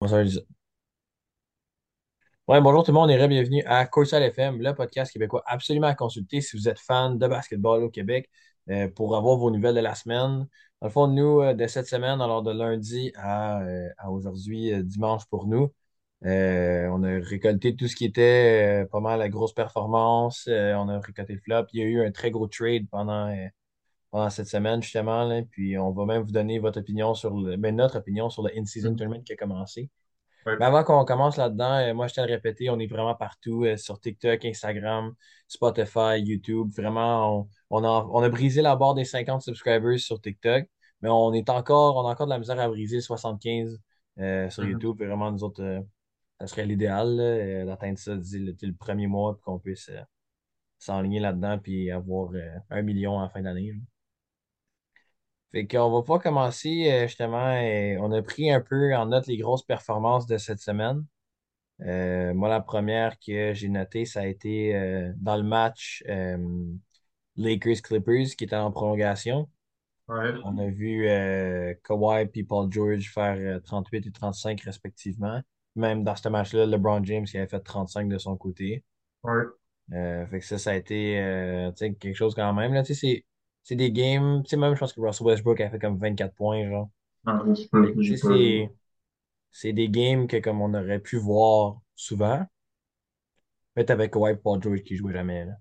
Bonsoir, Lisa? Ouais, bonjour tout le monde et bienvenue à Coursal FM, le podcast québécois absolument à consulter si vous êtes fan de basketball au Québec euh, pour avoir vos nouvelles de la semaine. Dans le fond, nous, euh, de cette semaine, alors de lundi à, euh, aujourd'hui, dimanche pour nous, on a récolté tout ce qui était pas mal la grosse performance. On a récolté le flop. Il y a eu un très gros trade pendant, pendant cette semaine, justement. là. Puis on va même vous donner votre opinion sur le, ben, notre opinion sur le In-Season Mhm. Tournament qui a commencé. Ouais. Mais avant qu'on commence là-dedans, euh, moi, je t'ai répété, on est vraiment partout euh, sur TikTok, Instagram, Spotify, YouTube. Vraiment, on, on a, on a brisé la barre des 50 subscribers sur TikTok, mais on est encore, on a encore de la misère à briser le 75 euh, sur Mhm. YouTube. Et vraiment, nous autres, euh, ça serait l'idéal euh, d'atteindre ça d'ici le, le premier mois, puis qu'on puisse s'enligner là-dedans, puis avoir un million en fin d'année. Fait qu'on va pas commencer euh, justement. euh, on a pris un peu en note les grosses performances de cette semaine. Euh, moi, la première que j'ai notée, ça a été euh, dans le match euh, Lakers-Clippers qui était en prolongation. Ouais. On a vu Kawhi et Paul George faire euh, 38 et 35 respectivement. Même dans ce match-là, LeBron James qui avait fait 35 de son côté. Ouais. Fait que ça, ça a été quelque chose quand même. Là, c'est, c'est des games. Tu sais, même, je pense que Russell Westbrook a fait comme 24 points. Genre. Ah, c'est, c'est des games que comme on aurait pu voir souvent. Mais avec Kawhi Paul George qui jouait jamais. là.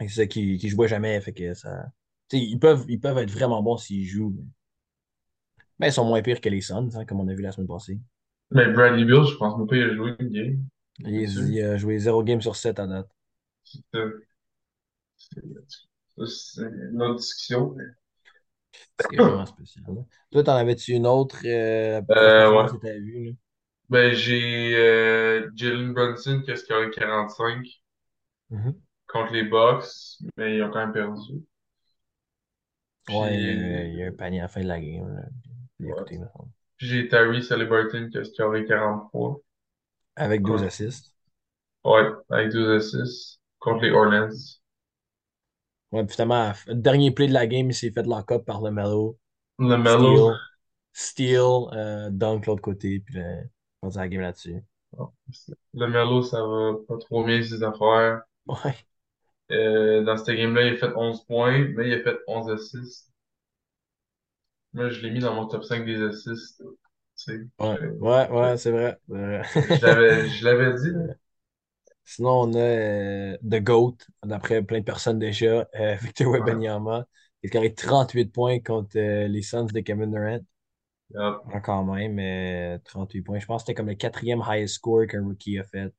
Et C'est ça qui, qui jouait jamais, fait que ça. Tu sais, ils peuvent, ils peuvent être vraiment bons s'ils jouent, mais, mais ils sont moins pires que les Suns, hein, comme on a vu la semaine passée. Mais Bradley Beal, je pense même pas qu'il a joué une game. Il, il a joué zéro game sur 7 à date. C'est c'est- c'est- c'est une autre discussion. C'est spécial. là. Toi, t'en avais-tu une autre euh, Euh, ouais. que t'avais vue, là? Ben, j'ai euh, Jalen Brunson qui a scoré 45 Mhm. contre les Bucks, mais ils ont quand même perdu. Ouais, Puis, euh, il y a un panier à la fin de la game. Là. Ouais. écouté. Puis j'ai Tyrese Haliburton qui a scoré 43 Avec 12 contre, assists. ouais, avec 12 assists contre les Hornets. Ouais, finalement, la f- dernier play de la game, il s'est fait lock-up par le Melo. Le Melo, Steal, euh, dunk de l'autre côté, puis là, on la game là-dessus. le Melo, ça va pas trop bien ses affaires. Ouais. Euh, dans cette game-là, il a fait 11 points, mais il a fait 11 assists. Moi, je l'ai mis dans mon top 5 des assists. Tu sais, Ouais, je, ouais, ouais, c'est vrai. je l'avais, je l'avais dit. Sinon, on a euh, The GOAT, d'après plein de personnes déjà, euh, Victor. Wembanyama, qui a scoré 38 points contre euh, les Suns de Kevin Durant. Yep. Ah, Quand même, euh, huit points. Je pense que c'était comme le quatrième highest score qu'un rookie a fait.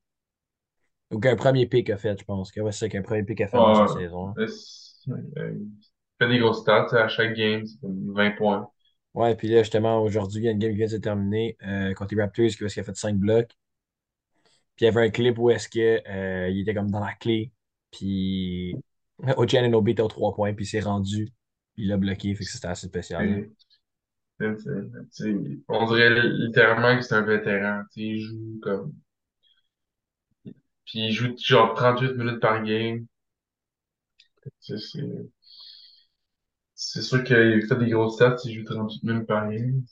Ou qu'un premier pick a fait, je pense. Que, ouais, c'est ça qu'un premier pick a fait dans sa saison. Il fait des grosses stats, sais, à chaque game, c'est comme 20 points. Ouais, puis là, justement, aujourd'hui, il y a une game qui vient de se terminer contre les Raptors, qui a fait 5 blocs. Puis il y avait un clip où est-ce que, euh, il était comme dans la clé. Puis Ochi Anunoby était aux trois points, puis il s'est rendu. Puis il l'a bloqué, fait que c'était assez spécial. là. Et, tu sais, tu sais, on dirait littéralement que c'est un vétéran. Tu sais, il joue comme. Puis il joue genre 38 minutes par game. C'est sûr qu'il fait des grosses stats, il joue 38 minutes par game.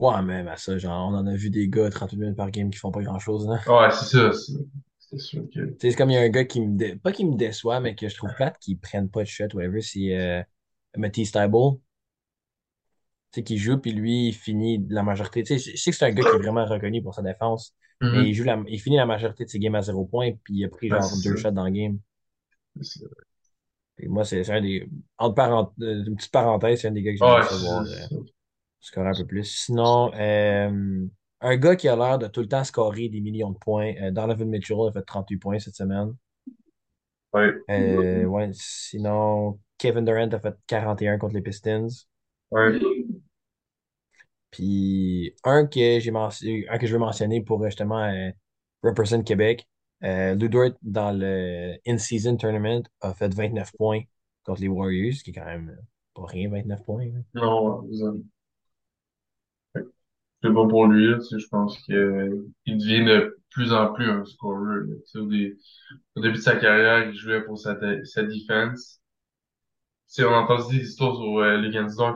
Ouais, même à ça, genre, on en a vu des gars 38 minutes par game qui font pas grand-chose. là. Ouais, c'est ça. C'est c'est sûr que. Tu sais, C'est comme il y a un gars qui me dé- pas qui me déçoit, mais que je trouve plate qu'ils prennent pas de shot, whatever, c'est euh, Matisse Thybulle. Tu sais, qui joue, puis lui, il finit la majorité. Tu sais, je sais que c'est un gars qui est vraiment reconnu pour sa défense, mais il Mhm. joue la, il finit la majorité de ses games à zéro point, puis il a pris Ouais, genre deux ça. shots dans le game. Et moi, c'est un des. Entre parent- euh, une petite parenthèse, c'est un des gars que j'aimerais Ouais, savoir. Scorer un peu plus. Sinon, euh, un gars qui a l'air de tout le temps scorer des millions de points, euh, Donovan Mitchell a fait 38 points cette semaine. Ouais. Euh, ouais, sinon, Kevin Durant a fait 41 contre les Pistons. Ouais. Puis un que j'ai un que je veux mentionner pour justement euh, represent Québec, euh, Dort dans le In-Season Tournament a fait 29 points contre les Warriors, ce qui est quand même pas rien, 29 points. là. Non, c'est bon pour lui, là, tu sais, je pense que il devient de plus en plus un scorer. là. Tu sais, au, dé- au début de sa carrière, il jouait pour sa, sa défense. Tu sais, on entend des histoires sur euh, les Canadiens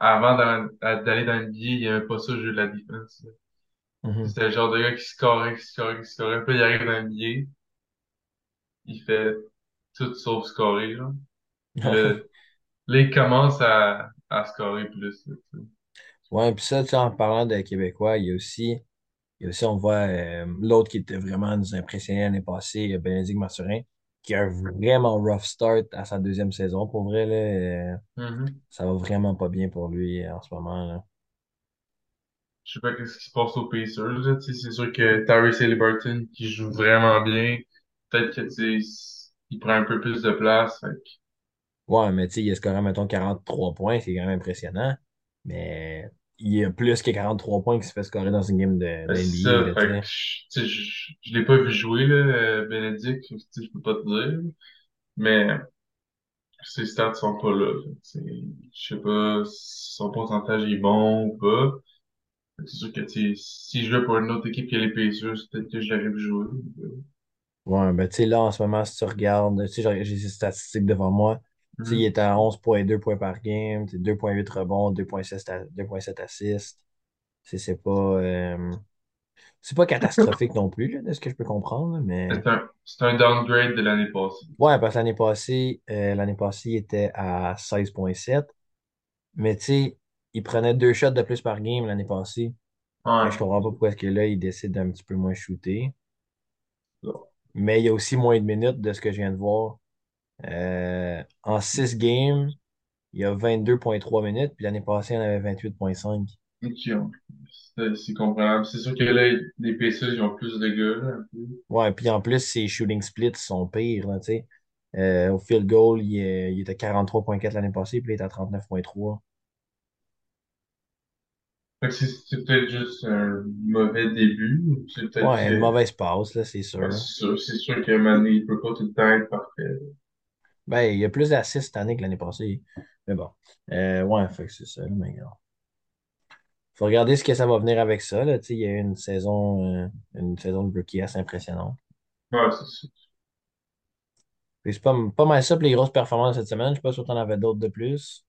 avant d'a- d'aller dans le NBA, il aimait pas ça, jouer de la défense. Mhm. C'était le genre de gars qui scorait, qui scorait, qui scorait. Puis il arrive dans le NBA, il fait tout sauf scorer, là. Là, il commence à, à scorer plus, là, tu sais. Ouais, puis ça, tu sais, en parlant de Québécois, il y a aussi, il y a aussi on voit euh, l'autre qui était vraiment nous impressionner l'année passée, euh, Bénédicte Mathurin, qui a un vraiment rough start à sa deuxième saison. Pour vrai, là, euh, Mhm. ça va vraiment pas bien pour lui euh, en ce moment, là. Je sais pas qu'est-ce qui se passe aux Pacers, là, tu sais. C'est sûr que Tyrese Haliburton, qui joue vraiment bien, peut-être que, tu sais, il prend un peu plus de place. fait que- Ouais, mais tu sais, il a scoré, mettons, 43 points, c'est quand même impressionnant. Mais il y a plus que 43 points qui se fait scorer dans une game de, NBA, ça, là, que, je- je, je l'ai pas vu jouer, là, euh, Bénédicte, je peux pas te dire. Mais ses stats sont pas là. Je sais pas si son pourcentage est bon ou pas. C'est sûr que si je jouais pour une autre équipe que les Pacers, peut-être que je l'aurais vu jouer. Ouais, ben tu sais, là, en ce moment, si tu regardes, tu sais, j'ai j'ai ces statistiques devant moi. Sais, il est à 11,2 points par game, tu sais, 2,8 rebonds, 2,7 à- 2,7 assists. C'est pas, euh, c'est pas catastrophique non plus, là, de ce que je peux comprendre, mais C'est un, un downgrade de l'année passée. ouais, parce que l'année passée, euh, l'année passée, il était à 16,7, mais tu sais, il prenait deux shots de plus par game l'année passée. Que je Ouais. comprends pas pourquoi est-ce que là, il décide d'un petit peu moins shooter. Mais il y a aussi moins de minutes de ce que je viens de voir. Euh, en 6 games, il y a 22,3 minutes, puis l'année passée, il y en avait 28,5. Ok, C'est compréhensible. C'est sûr que là, les Pacers, ils ont plus de peu. Ouais, puis en plus, ses shooting splits sont pires, là. Euh, au field goal, il, il était 43,4 l'année passée, puis il est à 39,3. Fait que c'est peut-être juste un mauvais début. Ouais, une mauvaise passe, là, c'est sûr. c'est sûr, sûr que Mané, il peut pas tout le temps être parfait. Ben, il y a plus d'assists cette année que l'année passée. Mais bon. Euh, ouais, fait que c'est ça, mais. Faut regarder ce que ça va venir avec ça, là. Il y a eu une saison, euh, une saison de rookie assez impressionnante. Ouais, c'est. Puis c'est pas, pas mal ça pour les grosses performances cette semaine. Je sais pas si t'en avais d'autres de plus.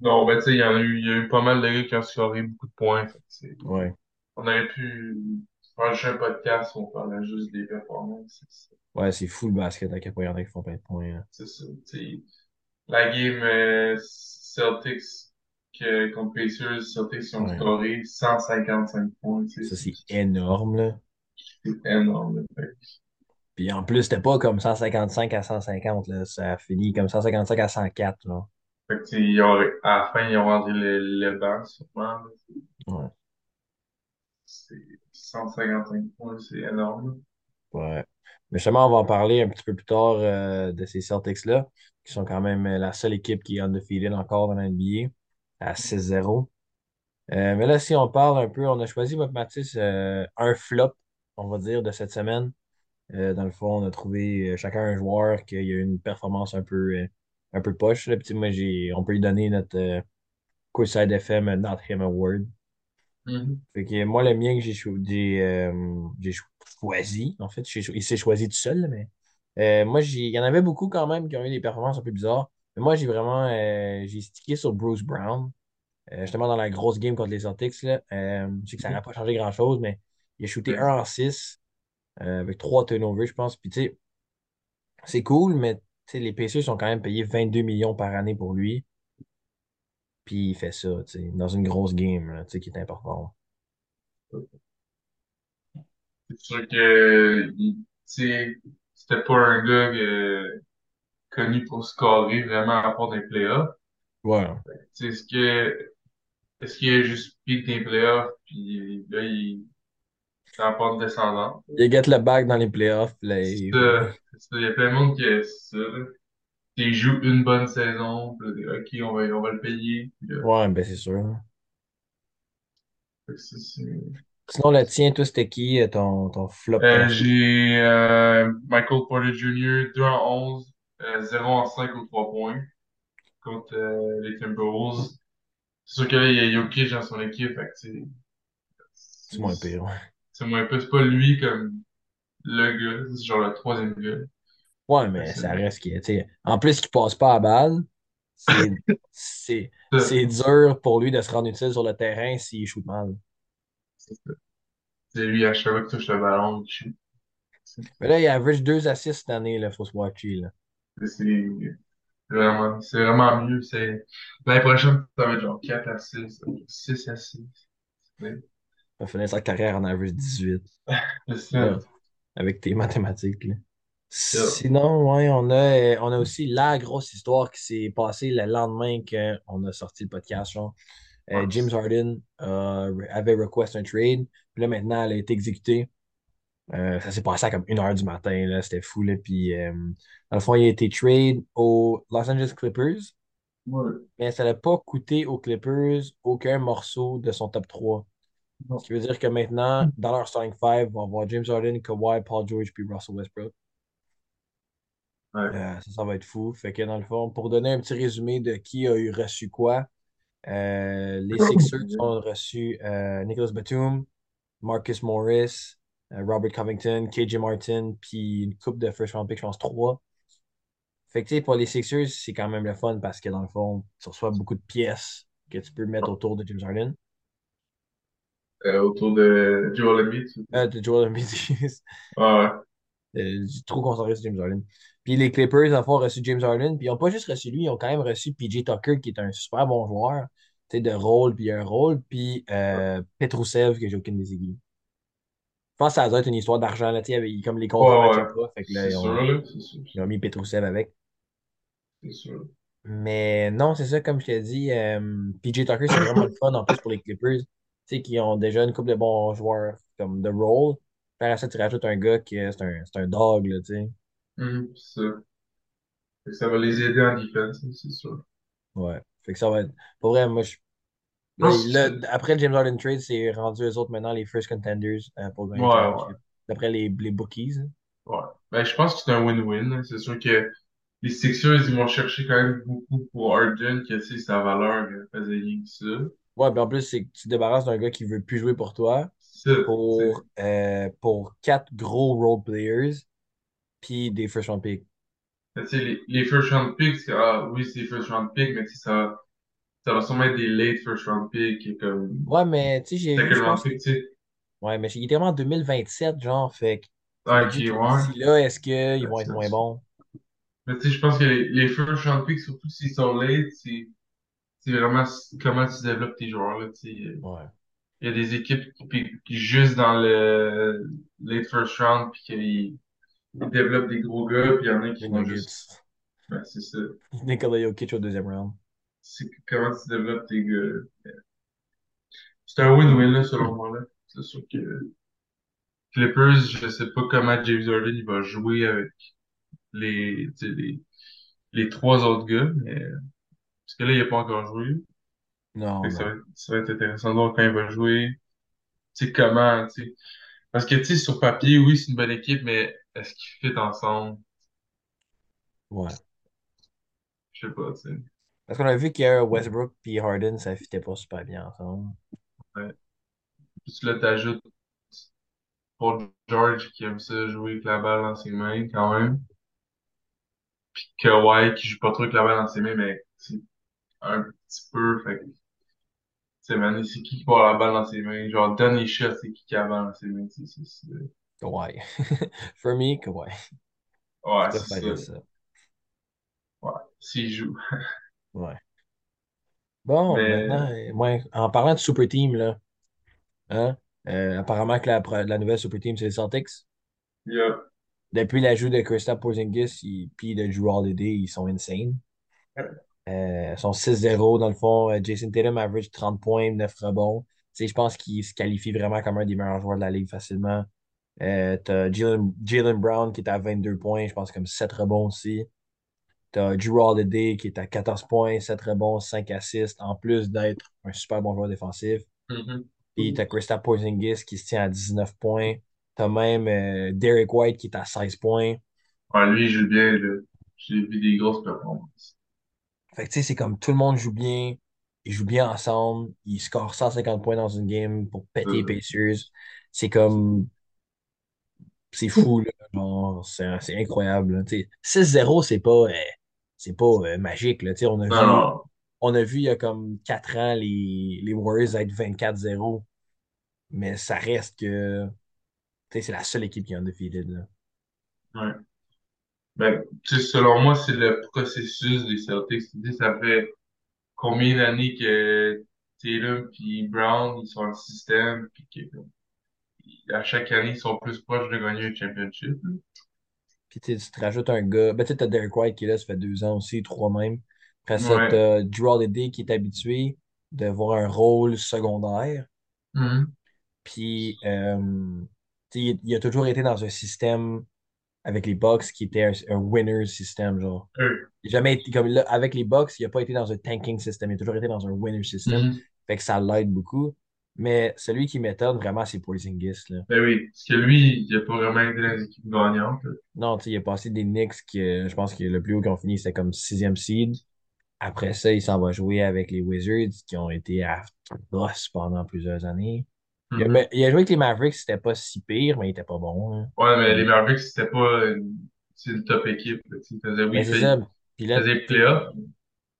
Non, ben, tu sais, il y en a eu, il y a eu pas mal de gars qui ont scoré beaucoup de points. Fait Ouais. on aurait pu faire un podcast où on parlait juste des performances. Ouais, c'est fou le basket à quel point il y en a qui font plein de points. là. c'est ça. La game euh, Celtics que, contre Pacers, Celtics ont Ouais. scoré 155 points. Ça, C'est énorme, là. c'est énorme. là. Puis en plus, c'était pas comme 155 à 150, là. Ça a fini comme 155 à 104, là. fait que, ils ont- à la fin, ils ont rendu le, le banc, sûrement. là. Ouais. C'est 155 points, c'est énorme. Ouais. Mais justement, on va en parler un petit peu plus tard euh, de ces Celtics-là, qui sont quand même euh, la seule équipe qui est undefeated encore dans la NBA, à 6-0. Euh, mais là, si on parle un peu, on a choisi, moi, Mathis, euh, un flop, on va dire, de cette semaine. Euh, dans le fond, on a trouvé euh, chacun un joueur qui a eu une performance un peu, un peu poche. Là. Puis, moi, on peut lui donner notre Courtside FM Not Him Award. Mhm. Fait que moi, le mien que j'ai cho- j'ai, euh, j'ai choisi, en fait, j'ai cho- il s'est choisi tout seul, mais euh, moi, il y en avait beaucoup quand même qui ont eu des performances un peu bizarres. Mais moi, j'ai vraiment euh, j'ai stické sur Bruce Brown, justement dans la grosse game contre les Celtics. Là. Je sais que ça n'a pas changé grand-chose, mais il a shooté Ouais. 1 en 6 euh, avec 3 turnovers, je pense. Puis, tu sais, c'est cool, mais tu sais, les Pacers sont quand même payés 22 millions par année pour lui. Puis il fait ça, tu sais, dans une grosse game, là, tu sais, qui est important. C'est sûr que, c'était pas un gars euh, connu pour scorer vraiment à part des playoffs. Ouais. Tu sais, est-ce que, est-ce qu'il a juste piqué des playoffs, puis là, il est en pente descendante? Il get le back dans les playoffs, là, C'est il- c'est ça. Il y a plein de monde qui a ça, là. Il joue une bonne saison, puis là, OK, on va, on va le payer. Puis là, Ouais, ben c'est sûr. fait que c'est- c'est- Sinon, le tien, toi, c'était qui, euh, ton, ton flop Euh, j'ai euh, Michael Porter Jr., 2 en 11, euh, 0 en 5 aux 3 points contre euh, les Timberwolves. C'est sûr que là, il y a Jokic dans son équipe, fait que c'est- moins pire. ouais. c'est moins peu. C'est pas lui comme le gars, c'est genre le troisième gars. Ouais, que mais ça reste sais, en plus qu'il passe pas à balle, c'est, dur pour lui de se rendre utile sur le terrain s'il shoot mal. c'est ça. C'est lui, à chaque fois qu'il touche le ballon, il shoot. C'est Mais là, il average deux assists cette année, il faut se watcher, là. c'est vraiment, c'est vraiment mieux. C'est, l'année prochaine, ça va être genre 4 à 6, 6 à 6. C'est Il va finir sa carrière en average 18. c'est ça. Là, avec tes mathématiques, là. Sinon, ouais, on a, euh, on a aussi la grosse histoire qui s'est passée le lendemain qu'on a sorti le podcast. genre. Euh. James Harden euh, avait request un trade. Puis là, maintenant, elle a été exécutée. Euh, ça s'est passé à comme une heure du matin. là, C'était fou. Là. Puis, dans le fond, il a été trade aux Los Angeles Clippers. Ouais. Mais ça n'a pas coûté aux Clippers aucun morceau de son top 3. Non. Ce qui veut dire que maintenant, dans leur starting five, on va avoir James Harden, Kawhi, Paul George puis Russell Westbrook. Ouais. Euh, ça, ça va être fou. Fait que dans le fond, pour donner un petit résumé de qui a eu reçu quoi, euh, les Sixers ont reçu euh, Nicholas Batum, Marcus Morris, Robert Covington, KJ Martin, puis une coupe de first round pick, je pense trois. Fait que pour les Sixers, c'est quand même le fun parce que dans le fond, tu reçois beaucoup de pièces que tu peux mettre autour de James Harden. Euh, autour de Joel Embiid. Euh, de Joel Embiid. Ouais. Euh, j'ai trop concentré sur James Harden. Puis les Clippers, en fond, ont reçu James Harden. Puis ils n'ont pas juste reçu lui, ils ont quand même reçu PJ Tucker, qui est un super bon joueur, tu sais, de rôle, puis un rôle. Puis euh, Petrousev, que j'ai aucune des aiguilles. Je pense que ça doit être une histoire d'argent, là, tu sais, avec- comme les contrats Ouais, ouais. Fait que là, ils ont, ils mis Petrousev avec. C'est sûr. Mais non, c'est ça, comme je t'ai dit, euh, PJ Tucker, c'est vraiment le fun en plus pour les Clippers. Tu sais, qui ont déjà une couple de bons joueurs comme de rôle. Puis après ça, tu rajoutes un gars qui est c'est un, c'est un dog, là, tu sais. C'est ça. Fait que ça va les aider en défense, c'est sûr. Ouais. Fait que ça va être. Pour vrai, moi, je Là, là, après le James Harden trade, c'est rendu eux autres maintenant les first contenders euh, pour gagner Ouais, le ouais. championship. D'après les, les bookies. hein. Ouais. Ben, je pense que c'est un win-win. là. C'est sûr que les Sixers, ils vont chercher quand même beaucoup pour Harden, que c'est sa valeur euh, faisait rien que ça. Ouais, puis en plus, c'est que tu te débarrasses d'un gars qui veut plus jouer pour toi Ça, pour, euh, pour quatre gros role players puis des first round picks. sais, les, les first round picks, ah, oui, c'est first round picks, mais ça, ça va sûrement être des late first round picks, comme, Ouais, mais tu sais, j'ai vu, je que. Ouais, mais il est vraiment en 2027, genre. Fait Ah, me ok, dis que ouais. d'ici là, est-ce qu'ils Ben, vont être moins bons? Mais tu sais, je pense que les, les first round picks, surtout s'ils sont late, c'est vraiment comment tu développes tes joueurs, là, tu sais. Ouais. Il y a des équipes qui, qui qui juste dans le late first round, puis qu'ils ils développent des gros gars, puis il y en a qui vont juste... Ben, c'est ça. Nikola Jokic au deuxième round. C'est comment tu développes tes gars? C'est un win-win, là, selon moi, là. C'est sûr que Clippers, je sais pas comment James Harden il va jouer avec les, les, les trois autres gars, mais parce que là, il a pas encore joué. Non, ça va, être- ça va être intéressant de voir quand il va jouer. Tu sais, comment, tu sais. Parce que, tu sais, sur papier, oui, c'est une bonne équipe, mais est-ce qu'ils fit ensemble? Ouais. Je sais pas, tu sais. Parce qu'on a vu que Westbrook puis Harden, ça fitait pas super bien ensemble. Ouais. Puis là, t'ajoutes Paul George qui aime ça jouer avec la balle dans ses mains, quand même. Puis Kawhi qui joue pas trop avec la balle dans ses mains, mais c'est un petit peu, fait que, tu sais, man, c'est qui qui va avoir la balle dans ses mains? Genre, dernier shot, c'est qui qui a la balle dans ses mains, c'est- Kawhi. For me, Kawhi. ouais, c'est ça. Ouais, s'il joue. Ouais. Bon, Mais, maintenant, ouais, en parlant de Super Team, là, hein, euh, apparemment que la, la nouvelle Super Team, c'est les Celtics. yeah. Depuis l'ajout de Kristaps Porzingis et puis de Drew Holiday, ils sont insane. Euh, ils sont 6-0 dans le fond. Euh, Jason Tatum average 30 points, 9 rebonds. Je pense qu'il se qualifie vraiment comme un des meilleurs joueurs de la ligue facilement. Euh, t'as Jalen Jalen Brown qui est à 22 points, je pense comme 7 rebonds aussi. T'as Drew Holiday qui est à 14 points, 7 rebonds, 5 assists, en plus d'être un super bon joueur défensif. Mhm. Puis t'as Kristaps Porzingis qui se tient à 19 points. T'as même euh, Derek White qui est à 16 points. Ouais, lui, il joue bien, là. J'ai vu des grosses performances. Fait que tu sais, c'est comme tout le monde joue bien. Ils jouent bien ensemble. Ils scorent 150 points dans une game pour péter les Euh, Pacers. C'est comme. C'est fou, là. C'est incroyable. là. Tu sais, 6-0, c'est pas, euh, c'est pas euh, magique. Là. On a non, vu non. on a vu il y a comme 4 ans les, les Warriors être 24-0, mais ça reste que c'est la seule équipe qui est undefeated. Là. Ouais. Ben, selon moi, c'est le processus des Celtics. Ça fait combien d'années que Tatum puis Brown, ils sont en système, puis que, à chaque année, ils sont plus proches de gagner un championship. Puis tu tu te rajoutes un gars. Ben, tu sais, t'as Derek White qui est là, ça fait deux ans aussi, trois même. Après ça, Ouais. Holiday qui est habitué de voir un rôle secondaire. Mhm. Puis, euh, tu il, il a toujours été dans un système avec les Bucks qui était un, un winner system, genre. Il a jamais été comme là, avec les Bucks, il n'a pas été dans un tanking system, il a toujours été dans un winner system. Mhm. Fait que ça l'aide beaucoup. Mais celui qui m'étonne vraiment, c'est Porzingis, là. Ben oui, parce que lui, il a pas vraiment été dans les équipes gagnantes. Non, il est passé des Knicks qui, euh, je pense que le plus haut qu'ils ont fini, c'était comme sixième seed. Après ça, il s'en va jouer avec les Wizards qui ont été à boss pendant plusieurs années. Il a, Mhm. il a joué avec les Mavericks, c'était pas si pire, mais il était pas bon. hein. Ouais, mais les Mavericks, c'était pas une, top équipe. là, oui, ils c'est ça. Puis là,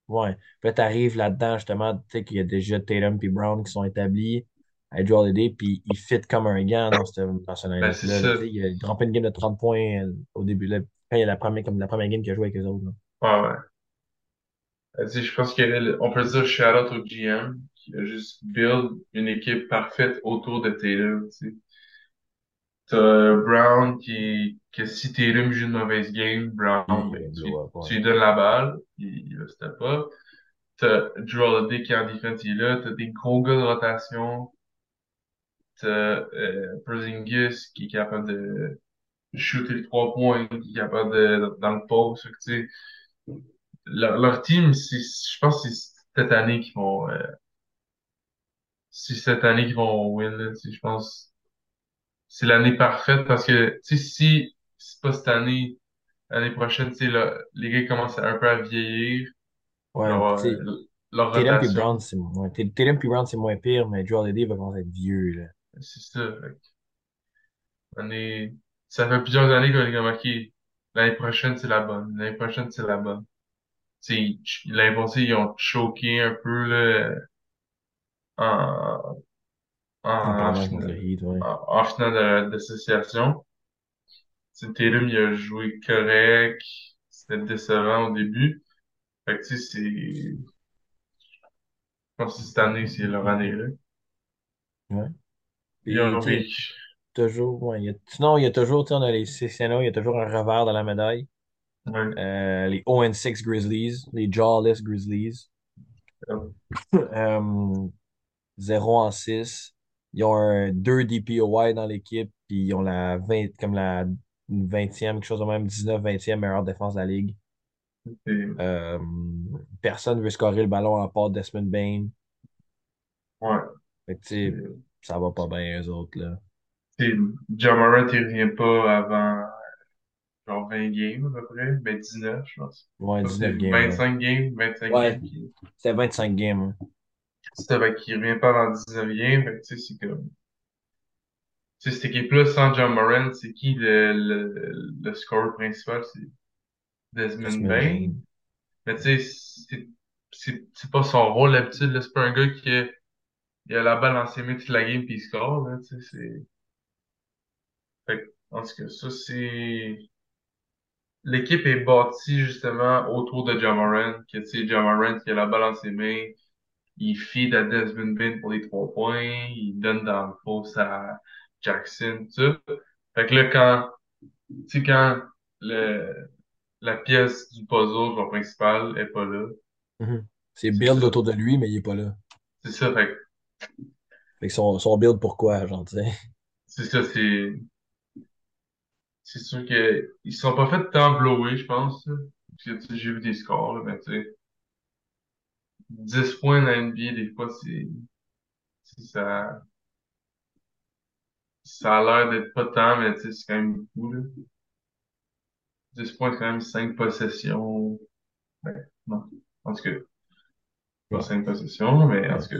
ouais. Puis là, t'arrives là-dedans, justement, tu sais qu'il y a déjà Tatum et Brown qui sont établis à Joe Holiday, puis il fit comme un gant dans ce, ce Ben. Tu Il a droppé une game de 30 points euh, au début, là, quand il y a la première, comme la première game qu'il a joué avec eux autres. là. Ouais, ouais. Tu je pense qu'on peut dire shout-out au GM qui a juste build une équipe parfaite autour de Tatum. Tu sais. T'as Brown qui, que si Tatum joue une mauvaise game, Brown, euh, tu, tu lui donnes la balle, il, il va step up. T'as Drew Holiday qui est en défense, il est là. T'as des gros gars de rotation. T'as euh, qui est capable de shooter les trois points, qui est capable de, dans le post. Fait que, tu sais, leur, leur team, c'est, je pense que c'est cette année qu'ils vont, euh, c'est cette année qu'ils vont win, là, je pense c'est l'année parfaite parce que, tu sais, si c'est pas cette année, l'année prochaine, tu sais, là, les gars commencent un peu à vieillir, Ouais, leur, euh, leur Tatum puis Brown, c'est moins, c'est moins pire, mais Joe Holiday va commencer à être vieux, là. c'est ça. On est, ça fait plusieurs années qu'on est comme, OK, l'année prochaine, c'est la bonne. L'année prochaine, c'est la bonne. L'année passée, ils ont choqué un peu, là, en, En en, contre finale, le Heat, ouais. en, en finale de- d'association. Tatum, il a joué correct. C'était décevant au début. Fait que, tu sais, c'est, je pense que cette année, c'est leur année, là. Ouais. Ils Puis, ont tu sais, vécu. toujours, ouais, il y a, sinon, il y a toujours, tu sais, on a les CCNA, il y a toujours un revers dans la médaille. Ouais. Euh, les 0-6 Grizzlies, les Jawless Grizzlies. Euh, 0 en 6. Ils ont un 2 DPOY dans l'équipe, puis ils ont la 20, comme la 20e, quelque chose de même, 19-20e meilleure défense de la ligue. Euh, personne ne veut scorer le ballon à part Desmond Bain. Ouais. Fait que, tu sais, ça va pas bien, eux autres, là. C'est, Ja Morant, il revient pas avant, genre 20 games, à peu près. Ben, 19, je pense. Ouais, Je pense que c'est 19 games, ouais. 25 games, 25 Ouais. games C'était 25 games. hein. Ben, qui revient pas dans 19 games. Fait que, tu sais, c'est comme, tu sais, cette équipe-là, sans John Moran, c'est qui le, le, le score principal? C'est Desmond Bain. Mais tu sais, c'est, c'est, c'est pas son rôle d'habitude. C'est pas un gars qui a, il a la balle dans ses mains toute la game puis il score, là, tu sais, c'est, fait que, en tout cas, ça, c'est, l'équipe est bâtie, justement, autour de John Moran, que, tu sais, John Moran qui a la balle dans ses mains, il feed à Desmond Bain pour les trois points, il donne dans le post à Jackson, tout ça. Fait que là, quand, tu sais, quand le, la pièce du puzzle, genre principal, est pas là, Mhm. C'est c'est build ça. autour de lui, mais il est pas là. C'est ça, fait que Fait que son, son build pourquoi, genre, tu sais? c'est ça, c'est, c'est sûr que ils se sont pas fait tant blower, je pense, j'ai vu des scores, là, mais tu sais, 10 points dans la NBA, des fois, c'est, c'est ça, ça a l'air d'être pas tant, mais tu sais, c'est quand même beaucoup, là. 10 points, quand même 5 possessions. Ouais, non. En tout cas, pas Ouais. 5 possessions, mais en tout cas.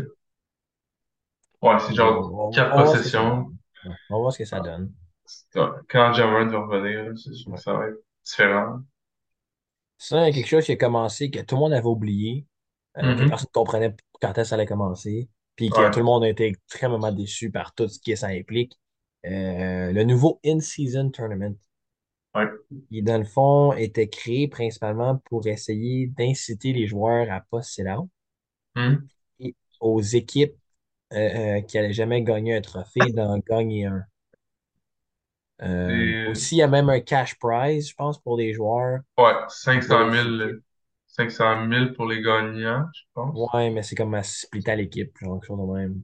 Ouais, c'est genre on- 4 on va voir ce que ça possessions. On va voir ce que ça donne. Quand Jamoran va revenir, c'est sûr Ouais. que ça va être différent. Sinon, il y a quelque chose qui a commencé que tout le monde avait oublié. Que Mhm. personne ne comprenait quand est-ce que ça allait commencer, puis que tout le Ouais. monde a été extrêmement déçu par tout ce que ça implique. Euh, le nouveau In-Season Tournament, Ouais. qui dans le fond était créé principalement pour essayer d'inciter les joueurs à pas se out Mhm. et aux équipes euh, euh, qui n'allaient jamais gagner un trophée d'en gagner un. Aussi, il y a même un cash prize, je pense, pour les joueurs ouais, et pour 500 les 000, équipes. 500 000 pour les gagnants, je pense. Ouais, mais c'est comme à splitter à l'équipe, genre quelque chose de même.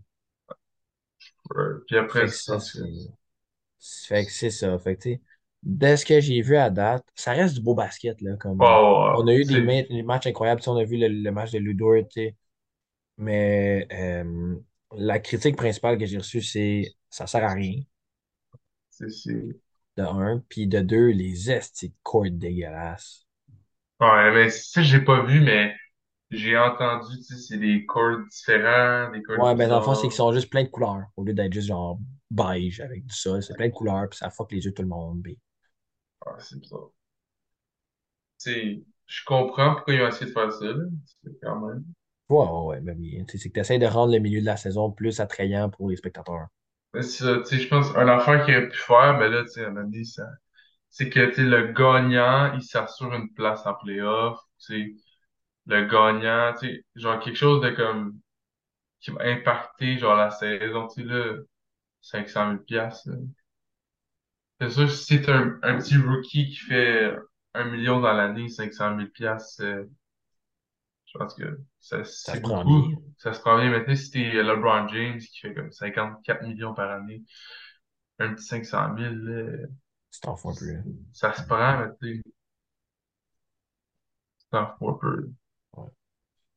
Ouais. Puis après, c'est. Fait que c'est ça. Fait que, tu sais, de ce que j'ai vu à date, ça reste du beau basket, là. Comme, ouais. on a eu des, c'est, ma- des matchs incroyables. Tu sais, on a vu le, le match de Ludor, tu sais. Mais euh, la critique principale que j'ai reçue, c'est ça sert à rien, c'est, de un. Puis de deux, les estis de court dégueulasses. Ouais, mais ça, j'ai pas vu, mais j'ai entendu, tu sais, c'est des chords différents, des chords Ouais, ben dans le fond, c'est qu'ils sont juste plein de couleurs. Au lieu d'être juste genre beige avec du sol, c'est plein de couleurs, puis ça fuck les yeux de tout le monde. puis- Ah, c'est bizarre. Tu sais, je comprends pourquoi ils ont essayé de faire ça, là. C'est quand même. Ouais, ouais, ouais, ben oui. Tu sais, C'est que tu essaies de rendre le milieu de la saison plus attrayant pour les spectateurs. Mais c'est ça, tu sais, je pense, un affaire qu'il aurait pu faire, ben là, tu sais, on a dit ça. C'est que, le gagnant, il s'assure une place en playoff. Tu sais, le gagnant, genre quelque chose de comme, qui va impacter, genre, la saison, tu sais, là, 500 000 piastres. là. C'est sûr, si c'est un, un petit rookie qui fait un million dans l'année, 500 000 piastres, euh, je pense que ça, c'est beaucoup. bien. Ça se prend bien. Maintenant, si t'es LeBron James qui fait comme 54 millions par année, un petit 500 000, là, Tu t'en fous un peu. là. ça se prend, mais tu sais, t'en fous un peu. Ouais.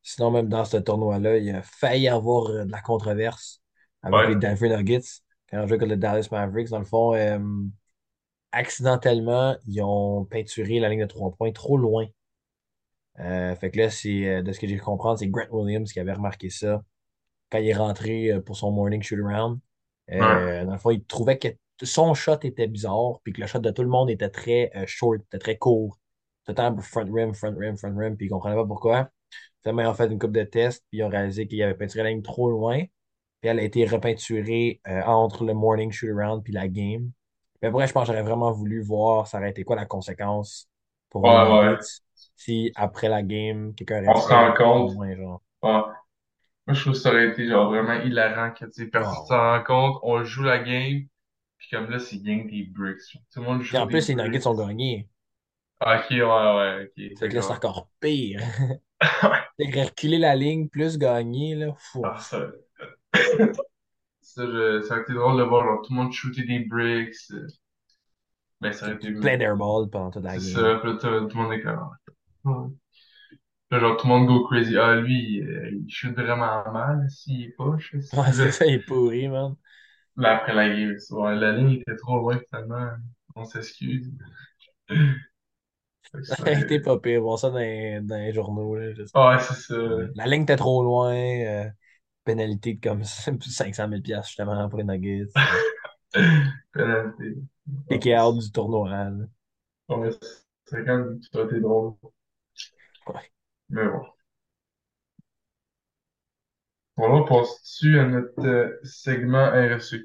Sinon, même dans ce tournoi-là, il a failli y avoir euh, de la controverse avec les Denver Nuggets. Quand on jouait contre les Dallas Mavericks, dans le fond, euh, accidentellement, ils ont peinturé la ligne de trois points trop loin. Euh, fait que là, c'est de ce que j'ai compris, c'est Grant Williams qui avait remarqué ça quand il est rentré pour son morning shoot-around. ouais, Euh, dans le fond, il trouvait que son shot était bizarre, puis que le shot de tout le monde était très euh, short, était très court. Tout le temps front rim, front rim, front rim, puis il comprenait pas pourquoi. Finalement, ils ont fait une coupe de tests, puis ils ont réalisé qu'il avait peinturé la ligne trop loin. Puis elle a été repeinturée euh, entre le morning shoot-around puis la game. Mais après, je pense que j'aurais vraiment voulu voir ça aurait été quoi la conséquence pour ouais, si après la game, quelqu'un aurait On se rend compte. genre. Ouais. Moi, je trouve que ça aurait été genre vraiment hilarant que, tu sais, personne Oh, s'en rend compte, on joue la game, puis comme là, c'est gang des bricks. Tout le monde joue en des plus, les Nuggets ont gagné. Ah, ok, ouais, ouais, ok, Fait que là, c'est encore pire. Reculer la ligne plus gagner, là. Fou. Ah, ça, ça, je, ça aurait été drôle de voir, genre, tout le monde shooter des bricks. euh, Ben, ça aurait été, Plein d'airball pendant toute la c'est game. ça, puis là, tout le monde est comme, ouais. Là, genre, tout le monde go crazy. Ah, lui, euh, il shoot vraiment mal s'il est push. Ouais, c'est ça, il est pourri, man. Là, après la game, ouais, la ligne était trop loin, finalement. On s'excuse. Ça aurait été pas pire. Bon, ça dans les, dans les journaux, là. ouais, c'est ça. La ligne était trop loin. euh, pénalité de comme 500 000 justement pour les Nuggets. Pénalité. Ah, kické out du tournoi. Ouais, c'est quand même, ça aurait été drôle. Ouais. Mais bon. On va passer à notre euh, segment RSEQ.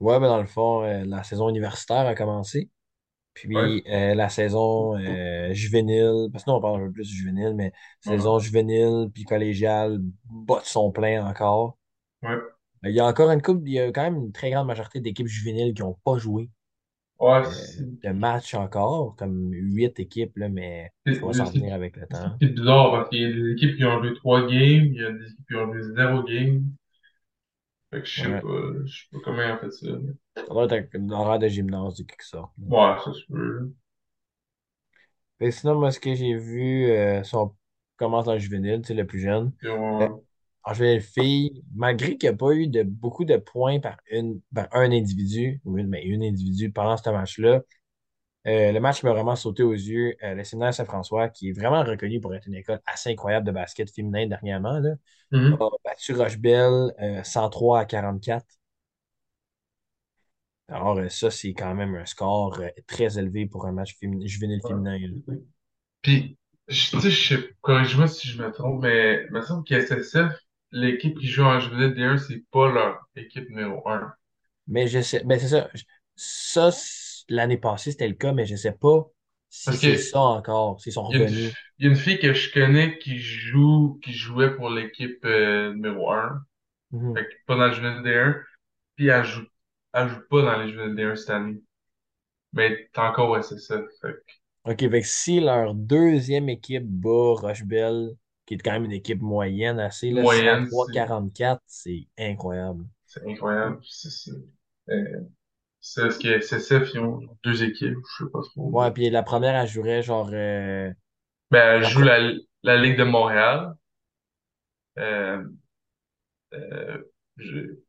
Ouais, ben dans le fond, euh, la saison universitaire a commencé. Ouais. Puis euh, la saison euh, juvénile, parce que nous on parle un peu plus du juvénile, mais saison juvénile puis collégiale botte son plein encore. Ouais. Il y a encore une coupe, il y a quand même une très grande majorité d'équipes juvéniles qui n'ont pas joué Ouais, euh, de match encore, comme huit équipes, là, mais ça va s'en venir avec le temps. c'est bizarre parce qu'il y a des équipes qui ont joué trois games, il y a des équipes qui ont joué zéro game. Fait que je sais Ouais. pas, je sais pas comment ils ont fait ça. mais- Ça doit être un horaire de gymnase de quelque sorte. Ouais, ça se peut. Et sinon, moi, ce que j'ai vu, euh, si on commence en juvénile, tu sais, le plus jeune. Euh, en juvénile fille, malgré qu'il n'y a pas eu de, beaucoup de points par, une, par un individu, ou une, mais une individu pendant ce match-là, euh, le match m'a vraiment sauté aux yeux, euh, le séminaire Saint-François, qui est vraiment reconnu pour être une école assez incroyable de basket féminin dernièrement, là, Mhm. a battu Rochebelle euh, 103 à 44. Alors, euh, ça, c'est quand même un score euh, très élevé pour un match féminin, juvénile féminin. là. Puis, Je, tu sais, je sais, corrige-moi si je me trompe, mais il me semble qu'SSF, l'équipe qui joue en juillet D1, c'est pas leur équipe numéro un. Mais je sais, ben c'est ça. Ça, l'année passée, c'était le cas, mais je sais pas si c'est ça encore, s'ils sont il y a une, revenus. il y a une fille que je connais qui joue, qui jouait pour l'équipe euh, numéro un. Mhm. Fait que pas dans le juillet D1, puis elle joue, elle joue pas dans les juillet D1 cette année. Mais t'es encore au SSF. Fait que OK, fait que si leur deuxième équipe bat Rochebelle, qui est quand même une équipe moyenne assez, là, moyenne, c'est 103-44, c'est incroyable. c'est incroyable. C'est, c'est, euh, c'est ce que SSF, ils ont deux équipes, je sais pas trop. Ouais, puis la première, elle jouerait genre. euh, Ben, la joue la, la Ligue de Montréal. Euh, euh, je-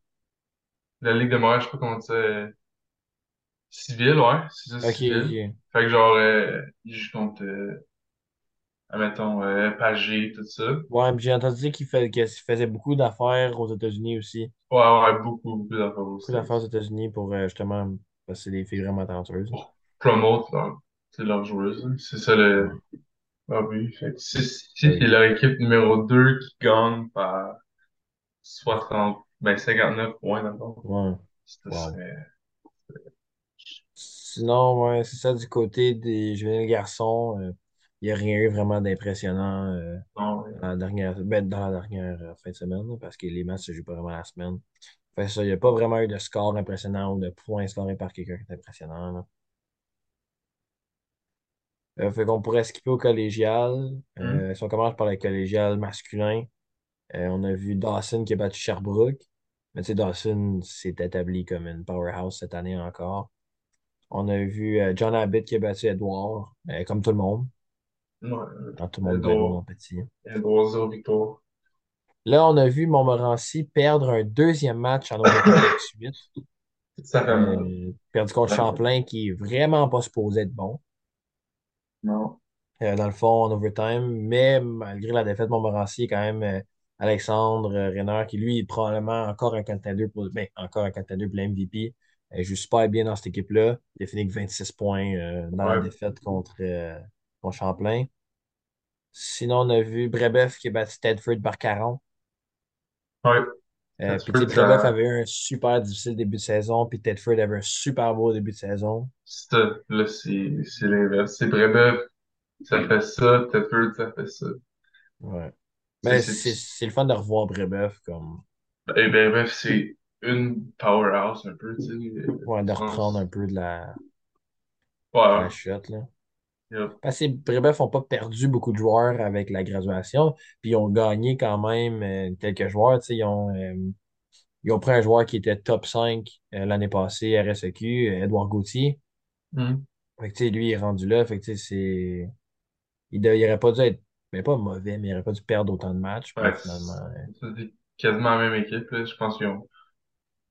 la Ligue de Montréal, je sais pas comment dire. euh, Civil, ouais, c'est ça, OK, civil. Fait que genre, ils jouent contre, admettons, euh, Pagé, tout ça. Ouais, Ouais, j'ai entendu dire qu'il fait, faisait beaucoup d'affaires aux États-Unis aussi. ouais, beaucoup, beaucoup d'affaires aux Beaucoup d'affaires aux. États-Unis pour euh, justement. Parce que c'est des filles vraiment talentueuses. Pour promote leur, c'est leur joueuse. C'est ça Ouais. le, leur but. Fait c'est Ouais. leur équipe numéro 2 qui gagne par 60, ben 59 points d'abord, Ouais. Wow. Sinon, ouais, c'est ça du côté des jeunes garçons. euh, Il n'y a rien eu vraiment d'impressionnant euh, dans la dernière, ben, dans la dernière euh, fin de semaine, parce que les matchs se jouent pas vraiment la semaine. Fait ça, il n'y a pas vraiment eu de score impressionnant ou de points scorés par quelqu'un qui est impressionnant. là. Euh, fait qu'on pourrait skipper au collégial. Hmm? Si on commence par le collégial masculin, on a vu Dawson qui a battu Sherbrooke. Mais tu sais, Dawson s'est établi comme une powerhouse cette année encore. On a vu John Abbott qui a battu Edouard, comme tout le monde. Ouais. Tout le monde gros, Edouard, mon petit. Edouard, zéro victoire. Là, on a vu Montmorency perdre un deuxième match en overtime de suite. Ça fait mal. Euh, perdu contre Champlain, qui est vraiment pas supposé être bon, Non. euh, dans le fond, en overtime. Mais malgré la défaite, Montmorency quand même euh, Alexandre Renard, qui lui est probablement encore un contender pour, ben, encore un contender pour l'MVP. Joue super bien dans cette équipe-là. Il a fini avec 26 points dans la défaite contre, contre Champlain. Sinon, on a vu Brebeuf qui a battu Tedford par 40. Ouais. Euh, puis, Brebeuf avait eu un super difficile début de saison, puis Tedford avait un super beau début de saison. ça, là, c'est, c'est l'inverse. C'est Brébeuf, ça fait ça. Tedford, ça fait ça. Ouais. C'est, Mais c'est, c'est c'est le fun de revoir Brebeuf, comme, et Brébeuf, c'est une powerhouse, un peu, tu sais. ouais, de reprendre un peu de la, Ouais, de la shot, là. Yep. Parce que Brebeuf n'ont pas perdu beaucoup de joueurs avec la graduation, puis ils ont gagné quand même euh, quelques joueurs, ils ont, euh, ils ont pris un joueur qui était top 5 euh, l'année passée, RSEQ, Edouard Gauthier. Fait que, sais, lui, il est rendu là, fait que, c'est... Il, de- il aurait pas dû être, mais pas mauvais, mais il aurait pas dû perdre autant de matchs, Ouais, finalement, c'est quasiment la même équipe, là. Je pense qu'ils ont.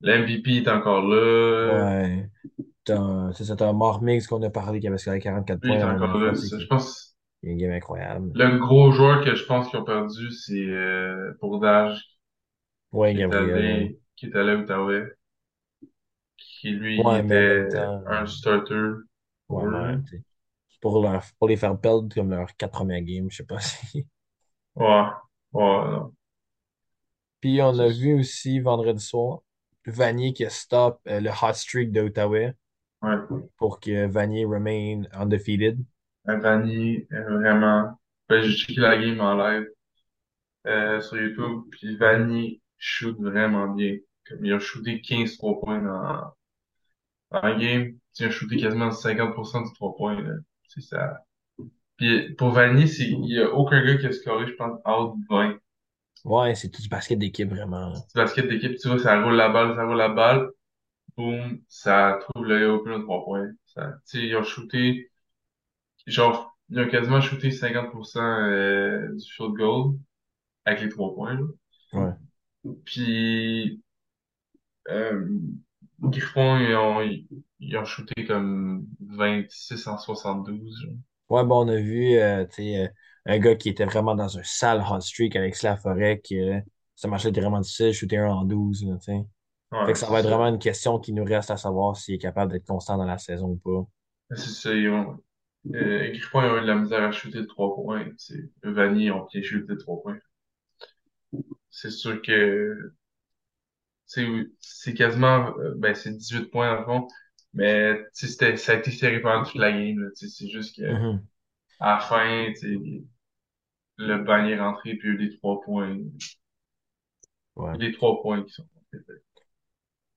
L'MVP est encore là. ouais. C'est ça, t'as Marmix qu'on a parlé qui avait scoré 44 Lui points là. Je pense qui est une game incroyable. le gros joueur que je pense qu'ils ont perdu, c'est euh, Bourdage, est Gabriel, allé, qui est allé à Outaouais, qui lui Ouais, était temps, un starter pour ouais, leur, pour les faire perdre comme leurs quatre premières games, je sais pas si. Ouais, ouais, non. Puis on a vu aussi vendredi soir Vanier qui a stop euh, le hot streak de Outaouais Ouais. pour que Vanier remain undefeated. Vanier, euh, vraiment. Ben, j'ai checké la game en live euh, sur YouTube, puis Vanier shoot vraiment bien. Comme il a shooté 15 3 points dans, dans la game. Il a shooté quasiment 50% du 3 points. Là. C'est ça. Puis pour Vanier, c'est, il y a aucun gars qui a scoré, je pense, out 20. Ouais, c'est tout du basket d'équipe vraiment. C'est basket d'équipe, tu vois, ça roule la balle, ça roule la balle. Boum, ça trouve l'œil open au 3 points. Ça, tu sais, ils ont shooté, genre, ils ont quasiment shooté 50% euh, du field goal avec les 3 points, là. Ouais. Puis, euh, Griffon, ils ont, ils, ils ont shooté comme 26 en 72. genre. Ouais, bon, on a vu euh, tu sais, euh, un gars qui était vraiment dans un sale hot streak avec Slaforek. Ce match était vraiment difficile, shooter un en 12. Là, tu sais. Fait que ça va être ça. vraiment une question qui nous reste à savoir s'il est capable d'être constant dans la saison ou pas. C'est ça, ils ont, Euh, Griffon, ils ont eu de la misère à shooter de trois points. C'est Vanier ont bien shooté de trois points. C'est sûr que c'est c'est quasiment euh, ben c'est 18 points dans le fond. Mais c'était ça a été serré pendant toute la game. là. C'est juste que Mhm. à la fin, le panier est rentré puis les trois points. Ouais. Les trois points qui sont rentrés.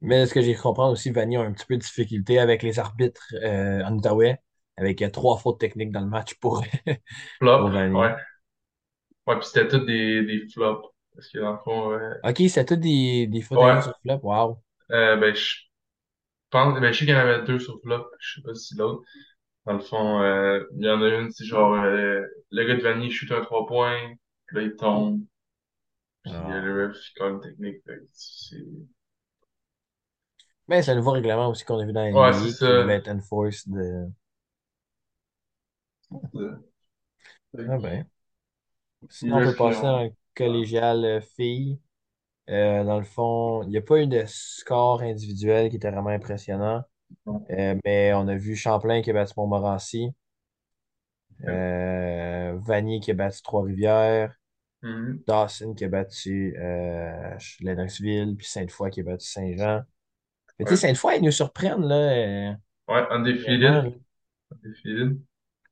Mais ce que j'ai compris aussi, Vanier a un petit peu de difficulté avec les arbitres euh, en Outaouais, avec euh, trois fautes techniques dans le match pour, Flop, pour Vanier. ouais. Ouais, puis c'était tous des, des flops. Parce que dans le fond, euh, Ok, c'est tout des, des fautes techniques ouais, sur flop. Wow. euh, ben je pense, ben je sais qu'il y en avait deux sur flop, je sais pas si l'autre. Dans le fond, euh, il y en a une, c'est genre euh, le gars de Vanier shoot un trois points, puis là il tombe, puis euh, Ah. le ref il colle une technique. C'est Mais c'est un nouveau règlement aussi qu'on a vu dans la Ouais, qui ça. devait être enforced de. Ah ben. Sinon, on peut passer dans le collégial euh, filles. Euh, dans le fond, il n'y a pas eu de score individuel qui était vraiment impressionnant. Euh, mais on a vu Champlain qui a battu Montmorency, euh, Vanier qui a battu Trois-Rivières, Mhm. Dawson qui a battu euh, Lennoxville, puis Sainte-Foy qui a battu Saint-Jean. Mais tu sais, Ouais, Sainte-Foy, ils nous surprennent, là, euh, ouais, là. Undefeated.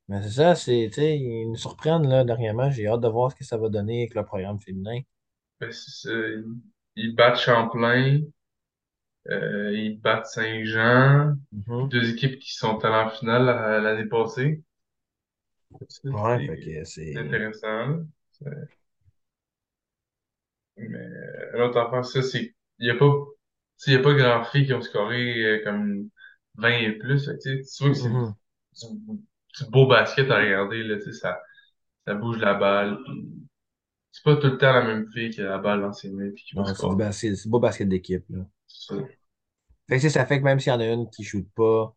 Mais c'est ça, c'est, tu sais, ils nous surprennent, là, dernièrement. J'ai hâte de voir ce que ça va donner avec le programme féminin. Ben, c'est. Ils, battent Champlain, euh, ils battent Saint-Jean. Mhm. Deux équipes qui sont allées en finale l'année passée. Ça, Ouais, C'est fait que c'est c'est. intéressant. C'est- Mais euh, l'autre affaire, ça, c'est il y a pas tu il y a pas grand filles qui ont scoré euh, comme 20 et plus. Tu tu vois que c'est du- du beau basket à regarder. Là, tu sais, ça, ça bouge la balle. C'est pas tout le temps la même fille qui a la balle dans ses mains c'est du beau basket d'équipe, ça. Fait que tu ça fait que même s'il y en a une qui ne shoot pas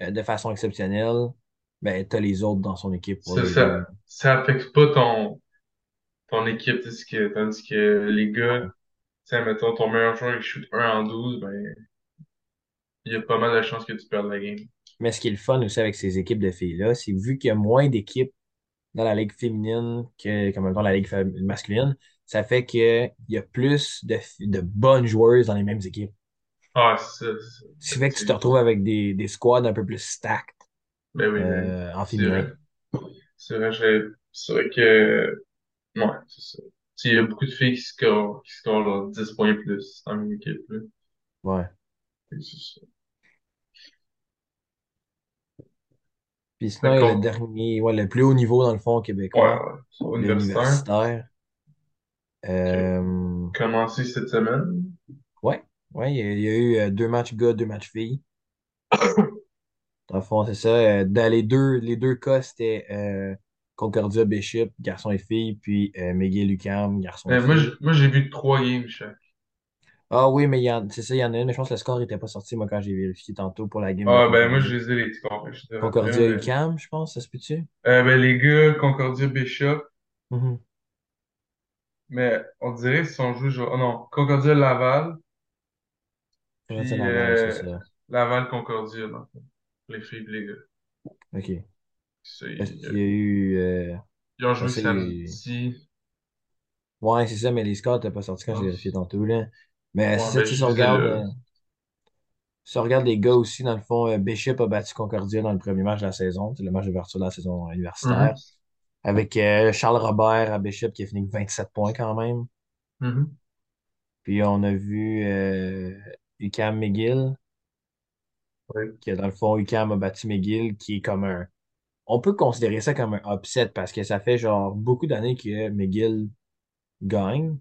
euh, de façon exceptionnelle, ben, t'as les autres dans son équipe pour Ça, ça, ça affecte pas ton, ton équipe, tu que- tandis que les gars, tu. Sais, mettons, ton meilleur joueur, il shoot un en 12 ben, il y a pas mal de chances que tu perdes la game. Mais ce qui est le fun aussi avec ces équipes de filles-là, c'est vu qu'il y a moins d'équipes dans la ligue féminine que, comme dans la ligue masculine, ça fait qu'il y a plus de, de bonnes joueuses dans les mêmes équipes. Ah, c'est ça. Ce qui Fait que tu te retrouves avec des, des squads un peu plus stacked Ben oui, ben euh, en féminin. C'est vrai, c'est vrai que, ouais, c'est ça. Il y a beaucoup de filles qui scorent, qui scorent genre 10 points plus dans une équipe, là. Ouais. Puis sinon, Fait il y a le dernier, ouais, le plus haut niveau dans le fond ouais, québécois, ouais. Le universitaire, Euh, commencé cette semaine. ouais, ouais, il y a, il y a eu euh, deux matchs gars, deux matchs filles. Dans le fond, c'est ça. euh, dans les deux, les deux cas, c'était euh, Concordia Bishop, garçon et fille, puis euh, McGill Lucam, garçon et Euh, moi, j- fille. moi, j'ai vu trois games chaque. Ah oui, mais c'est ça, il y en a une, mais je pense que le score n'était pas sorti, moi, quand j'ai vérifié tantôt pour la game Ah, ben, moi, je les ai, les scores. Je Concordia mais, UCAM, je pense, ça se peut-tu? euh, ben, les gars, Concordia Bishop, Mhm. mais on dirait qu'ils sont joués, genre, oh non, Concordia Laval, puis, Laval, euh. Laval Concordia, dans le fond. Les filles les gars. OK. Ça, Est-ce ils, qu'il y a eu. euh, ils ont joué ça, il y a eu- samedi. Ouais, c'est ça, mais les scores n'étaient pas sortis quand j'ai vérifié pense. tantôt, là. Mais Ouais, ben, sais, si on regarde, là. euh, si on regarde les gars aussi, dans le fond, euh, Bishop a battu Concordia dans le premier match de la saison, c'est le match d'ouverture de la saison Mhm. universitaire. Avec euh, Charles Robert à Bishop qui a fini avec 27 points quand même. Mhm. Puis on a vu euh, UCAM McGill, Ouais. qui dans le fond, UCAM a battu McGill, qui est comme un. On peut considérer ça comme un upset parce que ça fait genre beaucoup d'années que McGill gagne.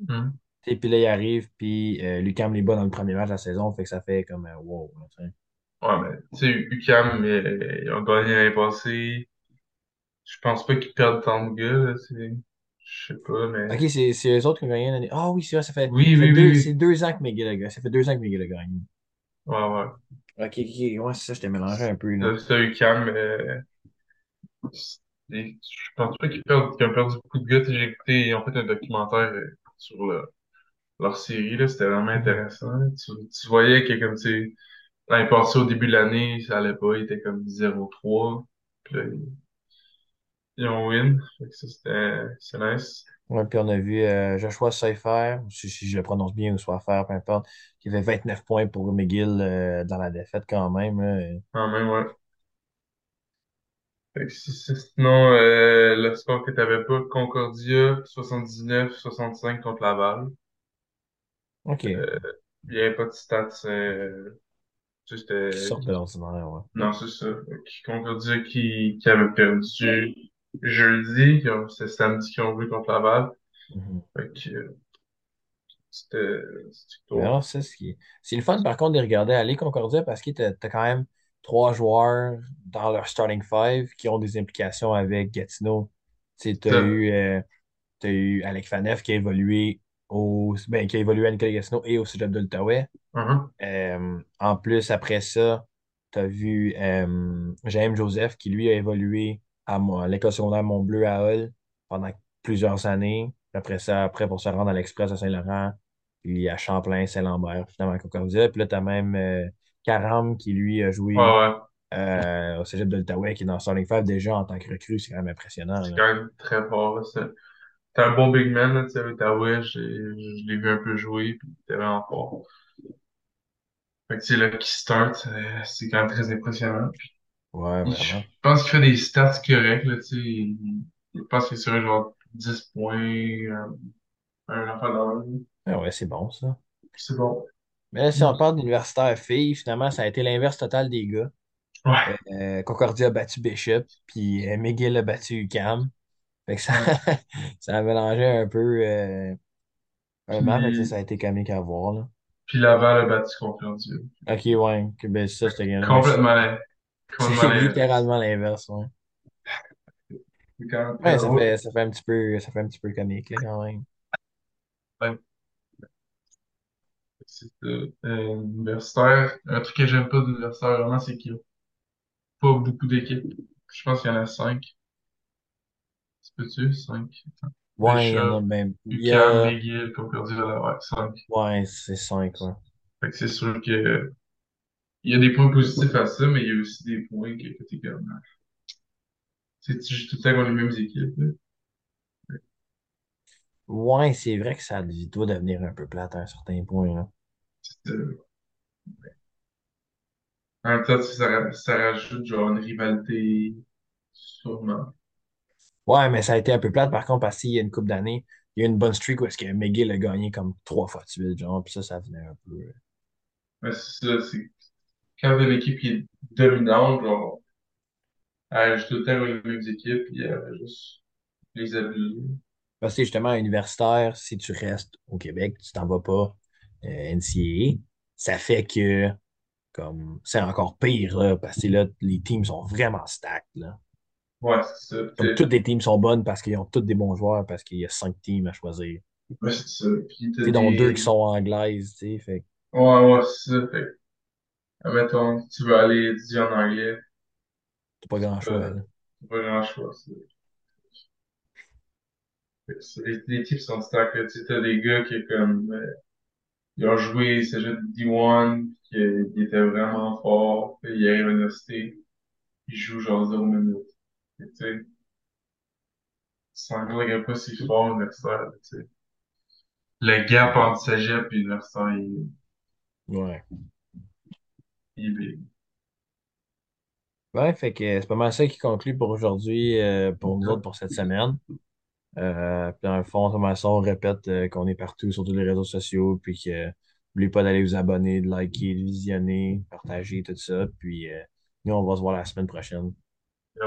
Mhm. Et puis là, il arrive, puis euh, l'UQAM les bat dans le premier match de la saison, fait que ça fait comme un wow. Ouais, mais, tu sais, UQAM, euh, ils ont gagné l'année passée. Je pense pas qu'ils perdent tant de gars, je sais pas, mais, Ok, c'est eux autres qui ont gagné l'année. Ah oui, c'est vrai, ça fait, oui, ça fait oui, oui, deux, c'est deux ans que McGill a gagné. Ça fait deux ans que McGill a gagné. Ouais, ouais. Ok, ok, ouais, c'est ça, je t'ai mélangé un peu, là. Ça, UQAM, euh, je pense pas qu'ils perdent, ont perdu beaucoup de gars. J'ai écouté, ils ont fait un documentaire euh, sur le- leur série, là. C'était vraiment intéressant. Tu, voyais que, comme, tu l'année passée, au début de l'année, ça allait pas, il était comme zéro trois Puis là, ils, ils ont win. Fait que ça, c'était c'est nice. Ouais, puis on a vu euh, Joshua Seifer, si, si je le prononce bien ou soit faire, peu importe, qui avait 29 points pour McGill euh, dans la défaite quand même. Quand même, ouais. Fait que si- si- sinon, euh, le score que t'avais pas, Concordia, 79-65 contre Laval. OK. Euh, il n'y avait pas de stats. Euh, tu sais, Qui sortent de l'ordinaire, ouais. Non, c'est ça. Concordia qui, qui avait perdu jeudi, c'est samedi qu'ils ont vu contre Laval. Euh, c'était non, c'est ce qui... C'est le fun, par contre, de regarder aller Concordia parce que t'as, quand même trois joueurs dans leur starting five qui ont des implications avec Gatineau. Tu Ça. eu, euh, eu Alec Faneuf qui a évolué au, ben, qui a évolué à Nicolas Gatineau et au Cégep de l'Outaouais. Mhm. Euh, en plus, après ça, tu as vu euh, James Joseph qui, lui, a évolué à, à l'école secondaire Montbleu à Hull pendant plusieurs années. Après ça, après, pour se rendre à l'Express à Saint-Laurent, puis à Champlain, Saint-Lambert, finalement à Concordia. Puis là, tu as même euh, Karam qui, lui, a joué ouais. euh, au Cégep de l'Outaouais, qui est dans Starting Five déjà en tant que recrue. C'est quand même impressionnant. C'est quand même très fort. C'est c'est un bon big man, tu sais, j'ai- Je l'ai vu un peu jouer, puis était vraiment fort. Fait que, tu sais, là, qui start, euh, c'est quand même très impressionnant. Ouais, Je pense qu'il fait des stats corrects, là, tu sais. Je pense qu'il est sur genre 10 points, euh, un enfant Ah ouais, c'est bon, ça. C'est bon. Mais là, si on parle d'universitaire filles, finalement, ça a été l'inverse total des gars. Ouais, Euh, Concordia a battu Bishop, puis euh, McGill a battu UQAM. Fait que ça, ça a mélangé un peu euh, un match, que ça, a été comique à voir, là. puis Laval a battu Concordia. Ok, ouais, que ben, ça, c'était mais Complètement, c'est l'inverse. littéralement l'inverse, ouais. Quand Ouais, ça fait, ça fait un petit peu, ça fait un petit peu comique, là, quand même. Ouais. C'est euh, euh, universitaire. Un truc que j'aime pas d'universitaire, vraiment, c'est qu'il n'y a pas beaucoup d'équipes. Je pense qu'il y en a cinq. Tu peux-tu? Cinq? Ouais, il y en a Bishop, même. Il y a. McGill, Concordia, ouais, cinq. Ouais, c'est cinq, ouais. Fait que c'est sûr que il y a des points positifs à ça, mais il y a aussi des points que, que t'es comme, c'est tu joues tout le temps contre les mêmes équipes, là. Ouais, c'est vrai que ça doit devenir un peu plate à un certain point. C'est, euh, En même temps, ça, ça rajoute genre une rivalité, sûrement. Ouais, mais ça a été un peu plate, par contre, parce qu'il y a une couple d'années, il y a eu une bonne streak où est-ce que McGill a gagné comme trois fois de suite, genre, puis ça, ça venait un peu. euh, Mais c'est ça, c'est quand t'as l'équipe qui est dominante, genre, elle joue tout le temps les mêmes équipes, puis elle va juste les abuser. Parce que justement, universitaire, si tu restes au Québec, tu t'en vas pas euh, NCAA, ça fait que comme c'est encore pire, là, parce que là, les teams sont vraiment stacked, là. Ouais, c'est ça. Puis toutes les teams sont bonnes parce qu'ils ont tous des bons joueurs, parce qu'il y a cinq teams à choisir. Ouais, c'est ça. Puis t'as sais, dont deux des... qui sont anglaises, tu sais, fait Ouais, ouais, c'est ça. Fait que, admettons, tu veux aller étudier en anglais, t'as pas grand choix, euh, là. t'as pas grand choix. c'est- c'est- Les, les types sont stack, là. Tu sais, t'as des gars qui, comme, euh, ils ont joué Cégep D1, qui, qui étaient vraiment forts, puis ils arrivent à l'université, ils jouent genre 0 minutes. Fait que, Tu sais, pas si fort universitaire, tu sais. Le gap entre Cégep et universitaire, il, Ouais. Ouais, fait que c'est pas mal ça qui conclut pour aujourd'hui, euh, pour nous autres, pour cette semaine. Euh, puis dans le fond, Thomas, on répète euh, qu'on est partout sur tous les réseaux sociaux, puis n'oubliez pas d'aller vous abonner, de liker, de visionner, partager, tout ça. Puis nous, on va se voir la semaine prochaine.